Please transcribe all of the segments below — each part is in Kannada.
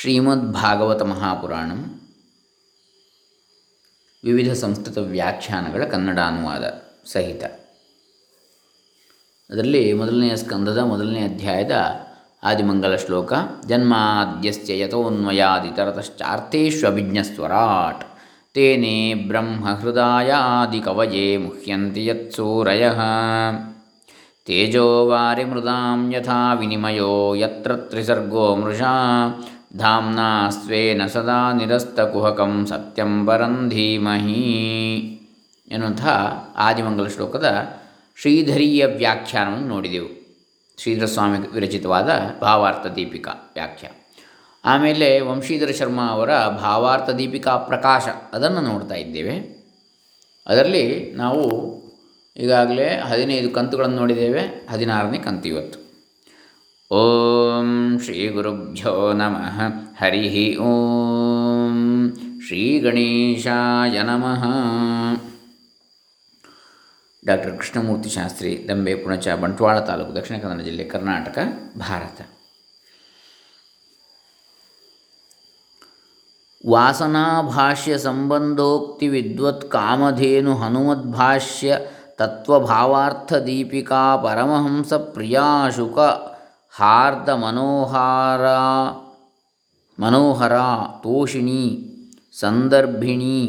ಶ್ರೀಮದ್ಭಾಗವತ ಮಹಾಪುರಾಣಂ. ವಿವಿಧ ಸಂಸ್ಕೃತ ವ್ಯಾಖ್ಯಾನಗಳ ಕನ್ನಡ ಅನುವಾದ ಸಹಿತ. ಅದರಲ್ಲಿ ಮೊದಲನೆಯ ಸ್ಕಂದದ ಮೊದಲನೇ ಅಧ್ಯಾಯದ ಆದಿಮಂಗಲ ಶ್ಲೋಕ, ಜನ್ಮಾದ್ಯಸ್ಯ ಯಥೋನ್ವಯಾದಿತರತಶ್ಚಾರ್ಥೇಷ್ವಭಿಜ್ಞಸ್ವರಾಟ್, ತೇನೇ ಬ್ರಹ್ಮಹೃದಯಾದಿ ಕವಯೇ ಮುಹ್ಯಂತಿ ಯತ್ಸೂರಯಃ. ತೇಜೋವಾರಿಮೃದಾಂ ಯಥಾ ವಿನಿಮಯೋ ಯತ್ರ ತ್ರಿಸರ್ಗೋ ಮೃಷಾ ಧಾಮ್ನಾ ನ ಸದಾ ನಿರಸ್ತಕುಹಕಂ ಸತ್ಯಂ ಪರಂ ಧೀಮಹಿ ಎನ್ನುವಂಥ ಆದಿಮಂಗಲ ಶ್ಲೋಕದ ಶ್ರೀಧರಿಯ ವ್ಯಾಖ್ಯಾನವನ್ನು ನೋಡಿದೆವು. ಶ್ರೀಧರ ಸ್ವಾಮಿ ವಿರಚಿತವಾದ ಭಾವಾರ್ಥ ದೀಪಿಕಾ ವ್ಯಾಖ್ಯ. ಆಮೇಲೆ ವಂಶೀಧರ ಶರ್ಮಾ ಅವರ ಭಾವಾರ್ಥ ದೀಪಿಕಾ ಪ್ರಕಾಶ ಅದನ್ನು ನೋಡ್ತಾ ಇದ್ದೇವೆ. ಅದರಲ್ಲಿ ನಾವು ಈಗಾಗಲೇ ಹದಿನೈದು ಕಂತುಗಳನ್ನು ನೋಡಿದ್ದೇವೆ, ಹದಿನಾರನೇ ಕಂತು ಇವತ್ತು ಓಂ ಶ್ರೀ ಗುರುಭ್ಯೋ ನಮಃ ಹರಿ ಓಂ ಶ್ರೀ ಗಣೇಶಾಯ ನಮಃ ಡಾಕ್ಟರ್ ಕೃಷ್ಣಮೂರ್ತಿ ಶಾಸ್ತ್ರಿ ದಂಬೆ ಪುಣಚ ಬಂಟ್ವಾಳ ತಾಲೂಕು ದಕ್ಷಿಣ ಕನ್ನಡ ಜಿಲ್ಲೆ ಕರ್ನಾಟಕ ಭಾರತ ವಾಸನಾಭಾಷ್ಯ ಸಂಬಂಧೋಕ್ತಿ ವಿದ್ವತ್ ಕಾಮಧೇನು ಹನುಮದ್ಭಾಷ್ಯ ತತ್ವಭಾವಾರ್ಥ ದೀಪಿಕಾ ಪರಮಹಂಸ ಪ್ರಿಯಾಶುಕ ಹಾರ್ದ ಮನೋಹಾರ ಮನೋಹರ ತೋಷಿಣಿ ಸಂದರ್ಭಿಣಿ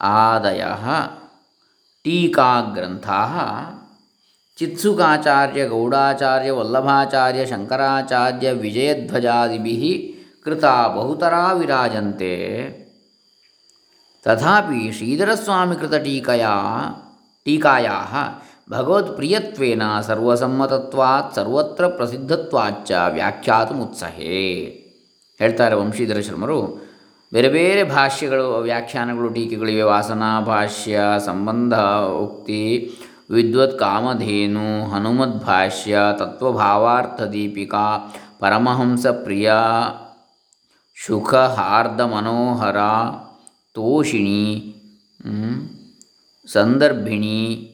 ಆದಯ ಟೀಕಾಗ್ರಂಥಾ ಚಿತ್ಸುಕಾಚಾರ್ಯ ಗೌಡಾಚಾರ್ಯ ವಲ್ಲಭಾಚಾರ್ಯ ಶಂಕರಾಚಾರ್ಯ ವಿಜಯಧ್ವಜಾದಿಭಿः ಕೃತಾ ಬಹುತರಾ ವಿರಾಜಂತೆ ತಥಾಪಿ ಶ್ರೀಧರಸ್ವಾಮಿಕೃತಟೀಕಯಾ ಟೀಕಾಯಾः ಭಗವತ್ಪ್ರಿಯತ್ವೇನ ಸರ್ವಸಮ್ಮತತ್ವಾತ್ ಸರ್ವತ್ರ ಪ್ರಸಿದ್ಧತ್ವಾಚ್ಚ ವ್ಯಾಖ್ಯಾತುಮುತ್ಸಹೇ. ಹೇಳ್ತಾರೆ ವಂಶೀಧರ ಶರ್ಮರು, ಬೇರೆ ಬೇರೆ ಭಾಷ್ಯಗಳು, ವ್ಯಾಖ್ಯಾನಗಳು, ಟೀಕೆಗಳಿವೆ. ವಾಸನಾ ಭಾಷ್ಯ, ಸಂಬಂಧ ಉಕ್ತಿ, ವಿದ್ವತ್ ಕಾಮಧೇನು, ಹನುಮದ್ ಭಾಷ್ಯ, ತತ್ವಭಾವಾರ್ಥ ದೀಪಿಕಾ, ಪರಮಹಂಸ ಪ್ರಿಯ, ಶುಖ ಹಾರ್ದ ಮನೋಹರ, ತೋಷಿಣಿ ಸಂದರ್ಭಿಣಿ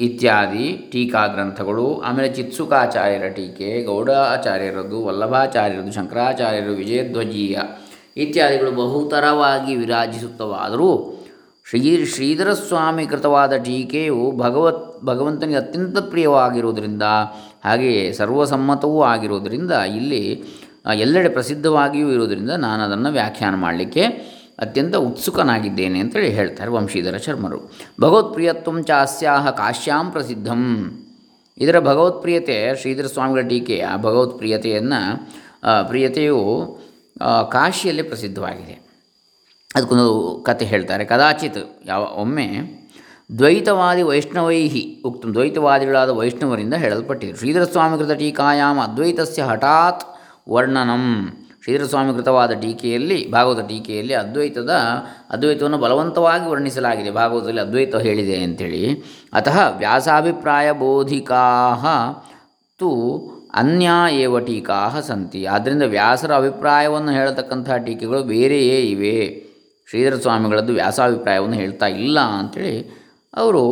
ಇತ್ಯಾದಿ ಟೀಕಾಗ್ರಂಥಗಳು. ಆಮೇಲೆ ಚಿತ್ಸುಕಾಚಾರ್ಯರ ಟೀಕೆ, ಗೌಡಾಚಾರ್ಯರದು, ವಲ್ಲಭಾಚಾರ್ಯರದು, ಶಂಕರಾಚಾರ್ಯರು, ವಿಜಯಧ್ವಜೀಯ ಇತ್ಯಾದಿಗಳು ಬಹುತರವಾಗಿ ವಿರಾಜಿಸುತ್ತವಾದರೂ ಶ್ರೀ ಶ್ರೀಧರ ಸ್ವಾಮಿ ಕೃತವಾದ ಟೀಕೆಯು ಭಗವತ್, ಭಗವಂತನಿಗೆ ಅತ್ಯಂತ ಪ್ರಿಯವಾಗಿರುವುದರಿಂದ, ಹಾಗೆಯೇ ಸರ್ವಸಮ್ಮತವೂ ಆಗಿರುವುದರಿಂದ, ಇಲ್ಲಿ ಎಲ್ಲೆಡೆ ಪ್ರಸಿದ್ಧವಾಗಿಯೂ ಇರುವುದರಿಂದ ನಾನು ಅದನ್ನು ವ್ಯಾಖ್ಯಾನ ಮಾಡಲಿಕ್ಕೆ ಅತ್ಯಂತ ಉತ್ಸುಕನಾಗಿದ್ದೇನೆ ಅಂತೇಳಿ ಹೇಳ್ತಾರೆ ವಂಶೀಧರ ಶರ್ಮರು. ಭಗವತ್ಪ್ರಿಯತ್ವ ಚ ಅಸ್ಯಾಹ ಕಾಶ್ಯಾಂ ಪ್ರಸಿದ್ಧಂ. ಇದರ ಭಗವತ್ಪ್ರಿಯತೆ ಶ್ರೀಧರ ಸ್ವಾಮಿಗಳ ಟೀಕೆ ಆ ಭಗವತ್ಪ್ರಿಯತೆಯನ್ನು ಪ್ರಿಯತೆಯು ಕಾಶಿಯಲ್ಲಿ ಪ್ರಸಿದ್ಧವಾಗಿದೆ. ಅದಕ್ಕೊಂದು ಕತೆ ಹೇಳ್ತಾರೆ. ಕದಾಚಿತ್ ಯಾವ, ಒಮ್ಮೆ ದ್ವೈತವಾದಿ ವೈಷ್ಣವೈಹಿ, ಉಕ್ತ ದ್ವೈತವಾದಿಗಳಾದ ವೈಷ್ಣವರಿಂದ ಹೇಳಲ್ಪಟ್ಟಿದೆ. ಶ್ರೀಧರ ಸ್ವಾಮಿಕೃತ ಟೀಕಾಯಾಮ ಅದ್ವೈತಸ್ಯ ಹಠಾತ್ ವರ್ಣನಂ. ಶ್ರೀಧರ ಸ್ವಾಮಿಕೃತವಾದ ಟೀಕೆಯಲ್ಲಿ, ಭಾಗವತ ಟೀಕೆಯಲ್ಲಿ ಅದ್ವೈತದ, ಅದ್ವೈತವನ್ನು ಬಲವಂತವಾಗಿ ವರ್ಣಿಸಲಾಗಿದೆ. ಭಾಗವತದಲ್ಲಿ ಅದ್ವೈತ ಹೇಳಿದೆ ಅಂಥೇಳಿ ಅತಃ ವ್ಯಾಸಾಭಿಪ್ರಾಯ ಬೋಧಿಕಾ ತು ಅನ್ಯ ಟೀಕಾ ಸಂತಿ. ಆದ್ದರಿಂದ ವ್ಯಾಸರ ಅಭಿಪ್ರಾಯವನ್ನು ಹೇಳತಕ್ಕಂಥ ಟೀಕೆಗಳು ಬೇರೆಯೇ ಇವೆ. ಶ್ರೀಧರ ಸ್ವಾಮಿಗಳದ್ದು ವ್ಯಾಸಾಭಿಪ್ರಾಯವನ್ನು ಹೇಳ್ತಾ ಇಲ್ಲ ಅಂಥೇಳಿ ಅವರು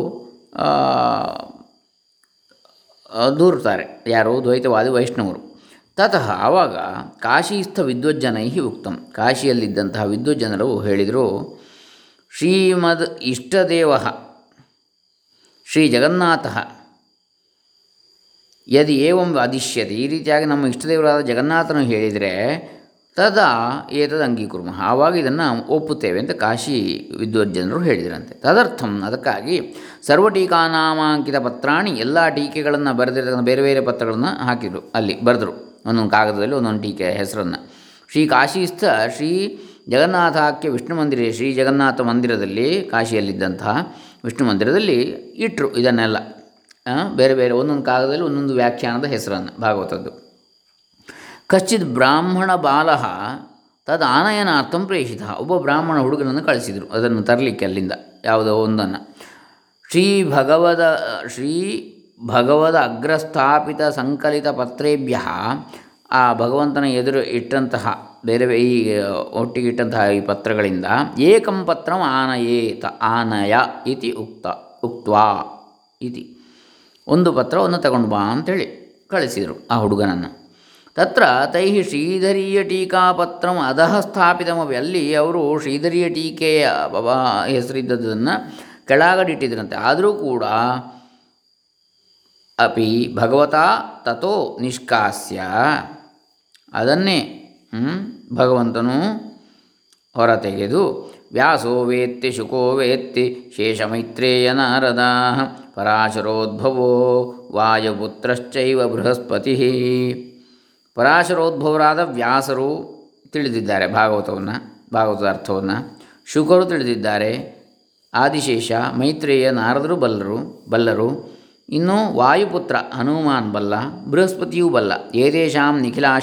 ದೂರ್ತಾರೆ ಯಾರು? ದ್ವೈತವಾದಿ ವೈಷ್ಣವರು. ತತಃ ಆವಾಗ ಕಾಶೀಸ್ಥ ವಿದ್ವಜ್ಜನೈ ಉಕ್ತಂ. ಕಾಶಿಯಲ್ಲಿದ್ದಂತಹ ವಿದ್ವಜ್ಜನರು ಹೇಳಿದರು, ಶ್ರೀಮದ್ ಇಷ್ಟದೇವ ಶ್ರೀ ಜಗನ್ನಾಥ ಯದಿ ಏವಂ ವಾದಿಷ್ಯತೆ. ಈ ರೀತಿಯಾಗಿ ನಮ್ಮ ಇಷ್ಟದೇವರಾದ ಜಗನ್ನಾಥನು ಹೇಳಿದರೆ, ತದಾ ಏತದ್ ಅಂಗೀಕುರ್ಮ ಆವಾಗ ಇದನ್ನು ಒಪ್ಪುತ್ತೇವೆ ಅಂತ ಕಾಶಿ ವಿದ್ವಜ್ಜನರು ಹೇಳಿದರಂತೆ. ತದರ್ಥಂ ಅದಕ್ಕಾಗಿ ಸರ್ವ ಟೀಕಾನಾಮಾಂಕಿತ ಪತ್ರಾಣಿ ಎಲ್ಲ ಟೀಕೆಗಳನ್ನು ಬರೆದಿರ್ತಕ್ಕಂಥ ಬೇರೆ ಬೇರೆ ಪತ್ರಗಳನ್ನು ಹಾಕಿದರು, ಅಲ್ಲಿ ಬರೆದರು. ಒಂದೊಂದು ಕಾಗದದಲ್ಲಿ ಒಂದೊಂದು ಟೀಕೆ ಹೆಸರನ್ನು. ಶ್ರೀ ಕಾಶೀಸ್ಥ ಶ್ರೀ ಜಗನ್ನಾಥಾಖ್ಯ ವಿಷ್ಣು ಮಂದಿರ, ಶ್ರೀ ಜಗನ್ನಾಥ ಮಂದಿರದಲ್ಲಿ ಕಾಶಿಯಲ್ಲಿದ್ದಂತಹ ವಿಷ್ಣು ಮಂದಿರದಲ್ಲಿ ಇಟ್ಟರು ಇದನ್ನೆಲ್ಲ. ಬೇರೆ ಬೇರೆ ಒಂದೊಂದು ಕಾಗದದಲ್ಲಿ ಒಂದೊಂದು ವ್ಯಾಖ್ಯಾನದ ಹೆಸರನ್ನು, ಭಾಗವತದ್ದು. ಕಶ್ಚಿತ್ ಬ್ರಾಹ್ಮಣ ಬಾಲ ತದ ಆನಯನಾರ್ಥಂ ಪ್ರೇಷಿತ. ಒಬ್ಬ ಬ್ರಾಹ್ಮಣ ಹುಡುಗನನ್ನು ಕಳಿಸಿದರು, ಅದನ್ನು ತರಲಿಕ್ಕೆ ಅಲ್ಲಿಂದ, ಯಾವುದೋ ಒಂದನ್ನು. ಶ್ರೀ ಭಗವದ ಶ್ರೀ ಭಗವದ ಅಗ್ರಸ್ಥಾಪಿತ ಸಂಕಲಿತ ಪತ್ರೇಭ್ಯ ಆ ಭಗವಂತನ ಎದುರು ಇಟ್ಟಂತಹ, ಬೇರೆ ಈ ಒಟ್ಟಿಗೆ ಇಟ್ಟಂತಹ ಈ ಪತ್ರಗಳಿಂದ, ಏಕಂ ಪತ್ರಂ ಆನಯೇತ, ಆನಯ ಇತಿ ಉಕ್ತ, ಉಕ್ತ್ವಾ ಇತಿ. ಒಂದು ಪತ್ರವನ್ನು ತಗೊಂಡು ಬಾ ಅಂತೇಳಿ ಕಳಿಸಿದರು ಆ ಹುಡುಗನನ್ನು. ತತ್ರ ತೈ ಶ್ರೀಧರೀಯ ಟೀಕಾಪತ್ರಂ ಅಧಃ ಸ್ಥಾಪಿತಮಪಿ ಅಲ್ಲಿ ಅವರು ಶ್ರೀಧರೀಯ ಟೀಕೆಯ ಹೆಸರಿದ್ದದನ್ನು ಕೆಳಗಡಿಟ್ಟಿದ್ರಂತೆ. ಆದರೂ ಕೂಡ ಅಪಿ ಭಗವತಾ ತಥೋ ನಿಷ್ಕಾಸ್ಯ ಅದನ್ನೇ ಭಗವಂತನು ಹೊರತೆಗೆದು ವ್ಯಾಸೋ ವೇತ್ತಿ, ಶುಕೋ ವೇತ್ತಿ, ಶೇಷಮೈತ್ರೇಯ ನಾರದ, ಪರಾಶರೋದ್ಭವೋ ವಾಯುಪುತ್ರಶ್ಚೈವ ಬೃಹಸ್ಪತಿ. ಪರಾಶರೋದ್ಭವರಾದ ವ್ಯಾಸರು ತಿಳಿದಿದ್ದಾರೆ ಭಾಗವತವನ್ನು, ಭಾಗವತದ ಅರ್ಥವನ್ನು. ಶುಕರು ತಿಳಿದಿದ್ದಾರೆ, ಆದಿಶೇಷ, ಮೈತ್ರೇಯ ನಾರದರು ಬಲ್ಲರು ಬಲ್ಲರು. ಇನ್ನು ವಾಯುಪುತ್ರ ಹನುಮಾನ್ ಬಲ್ಲ, ಬೃಹಸ್ಪತಿಯೂ ಬಲ್ಲ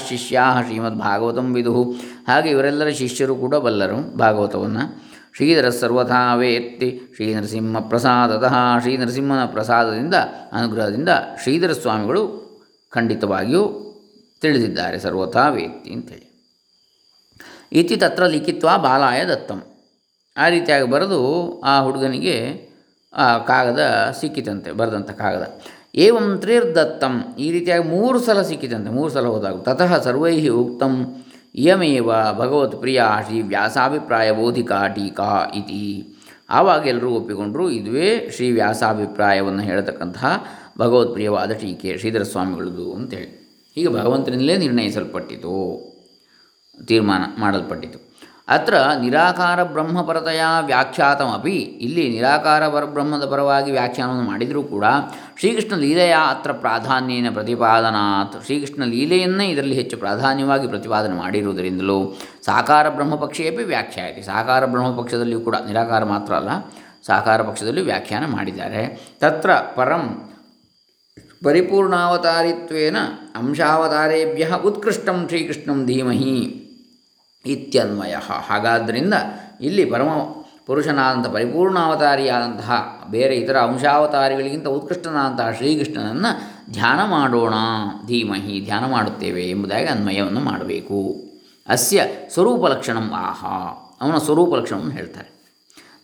ಶಿಷ್ಯಾ ಶ್ರೀಮದ್ ಭಾಗವತಂ ವಿದು. ಹಾಗೆ ಇವರೆಲ್ಲರ ಶಿಷ್ಯರು ಕೂಡ ಬಲ್ಲರು ಭಾಗವತವನ್ನು. ಶ್ರೀಧರ ಸರ್ವಥಾ ವೇತ್ತಿ ಶ್ರೀ ನರಸಿಂಹ ಪ್ರಸಾದತಃ. ಶ್ರೀ ನರಸಿಂಹನ ಪ್ರಸಾದದಿಂದ, ಅನುಗ್ರಹದಿಂದ ಶ್ರೀಧರ ಸ್ವಾಮಿಗಳು ಖಂಡಿತವಾಗಿಯೂ ತಿಳಿದಿದ್ದಾರೆ. ಸರ್ವಥಾ ವೇತ್ತಿ ಅಂತೇಳಿ. ಇತಿ ತತ್ರ ಲಿಖಿತ್ವ ಬಾಲಾಯ ದತ್ತಂ. ಆ ರೀತಿಯಾಗಿ ಬರೆದು ಆ ಹುಡುಗನಿಗೆ ಆ ಕಾಗದ ಸಿಕ್ಕಿತಂತೆ, ಬರೆದಂಥ ಕಾಗದ. ಏವಂ ತ್ರಿರ್ದತ್ತಂ, ಈ ರೀತಿಯಾಗಿ ಮೂರು ಸಲ ಸಿಕ್ಕಿತಂತೆ, ಮೂರು ಸಲ ಹೋದಾಗ. ತತಃ ಸರ್ವೈ ಉಕ್ತಂ, ಇಯಮೇವ ಭಗವತ್ ಪ್ರಿಯ ಶ್ರೀ ವ್ಯಾಸಾಭಿಪ್ರಾಯ ಬೋಧಿಕಾ ಟೀಕಾ ಇತಿ. ಆವಾಗ ಎಲ್ಲರೂ ಒಪ್ಪಿಕೊಂಡರು, ಇದುವೇ ಶ್ರೀ ವ್ಯಾಸಾಭಿಪ್ರಾಯವನ್ನು ಹೇಳತಕ್ಕಂತಹ ಭಗವತ್ಪ್ರಿಯವಾದ ಟೀಕೆ ಶ್ರೀಧರ ಸ್ವಾಮಿಗಳದು ಅಂತೇಳಿ. ಹೀಗೆ ಭಗವಂತನಿಂದಲೇ ನಿರ್ಣಯಿಸಲ್ಪಟ್ಟಿತು, ತೀರ್ಮಾನ ಮಾಡಲ್ಪಟ್ಟಿತು. ಅತ್ರ ನಿರಾಕಾರ ಬ್ರಹ್ಮಪರತೆಯ ವ್ಯಾಖ್ಯಾತಮಪಿ. ಇಲ್ಲಿ ನಿರಾಕಾರ ಪರಬ್ರಹ್ಮದ ಪರವಾಗಿ ವ್ಯಾಖ್ಯಾನವನ್ನು ಮಾಡಿದರೂ ಕೂಡ ಶ್ರೀಕೃಷ್ಣ ಲೀಲೆಯ ಅತ್ರ ಪ್ರಾಧಾನ್ಯನ ಪ್ರತಿಪಾದನಾತ್. ಶ್ರೀಕೃಷ್ಣ ಲೀಲೆಯನ್ನೇ ಇದರಲ್ಲಿ ಹೆಚ್ಚು ಪ್ರಾಧಾನ್ಯವಾಗಿ ಪ್ರತಿಪಾದನೆ ಮಾಡಿರುವುದರಿಂದಲೂ ಸಾಕಾರ ಬ್ರಹ್ಮಪಕ್ಷೇಪಿ ವ್ಯಾಖ್ಯಾಯತಿ. ಸಾಕಾರ ಬ್ರಹ್ಮಪಕ್ಷದಲ್ಲಿಯೂ ಕೂಡ ನಿರಾಕಾರ ಮಾತ್ರ ಅಲ್ಲ, ಸಾಕಾರ ಪಕ್ಷದಲ್ಲಿ ವ್ಯಾಖ್ಯಾನ ಮಾಡಿದ್ದಾರೆ. ತತ್ರ ಪರಂ ಪರಿಪೂರ್ಣಾವತಾರಿತ್ವೇನ ಅಂಶಾವತಾರೇಭ್ಯ ಉತ್ಕೃಷ್ಟಂ ಶ್ರೀಕೃಷ್ಣಂ ಧೀಮಹಿ. ಇತ್ಯನ್ವಯ. ಹಾಗಾದ್ದರಿಂದ ಇಲ್ಲಿ ಪರಮ ಪುರುಷನಾದಂಥ, ಪರಿಪೂರ್ಣಾವತಾರಿಯಾದಂತಹ ಬೇರೆ ಇತರ ಅಂಶಾವತಾರಿಗಳಿಗಿಂತ ಉತ್ಕೃಷ್ಟನಾದಂತಹ ಶ್ರೀಕೃಷ್ಣನನ್ನು ಧ್ಯಾನ ಮಾಡೋಣ, ಧೀಮಹಿ ಧ್ಯಾನ ಮಾಡುತ್ತೇವೆ ಎಂಬುದಾಗಿ ಅನ್ವಯವನ್ನು ಮಾಡಬೇಕು. ಅಸ್ಯ ಸ್ವರೂಪ ಲಕ್ಷಣಂ ಆಹಾ. ಅವನ ಸ್ವರೂಪ ಲಕ್ಷಣವನ್ನು ಹೇಳ್ತಾರೆ.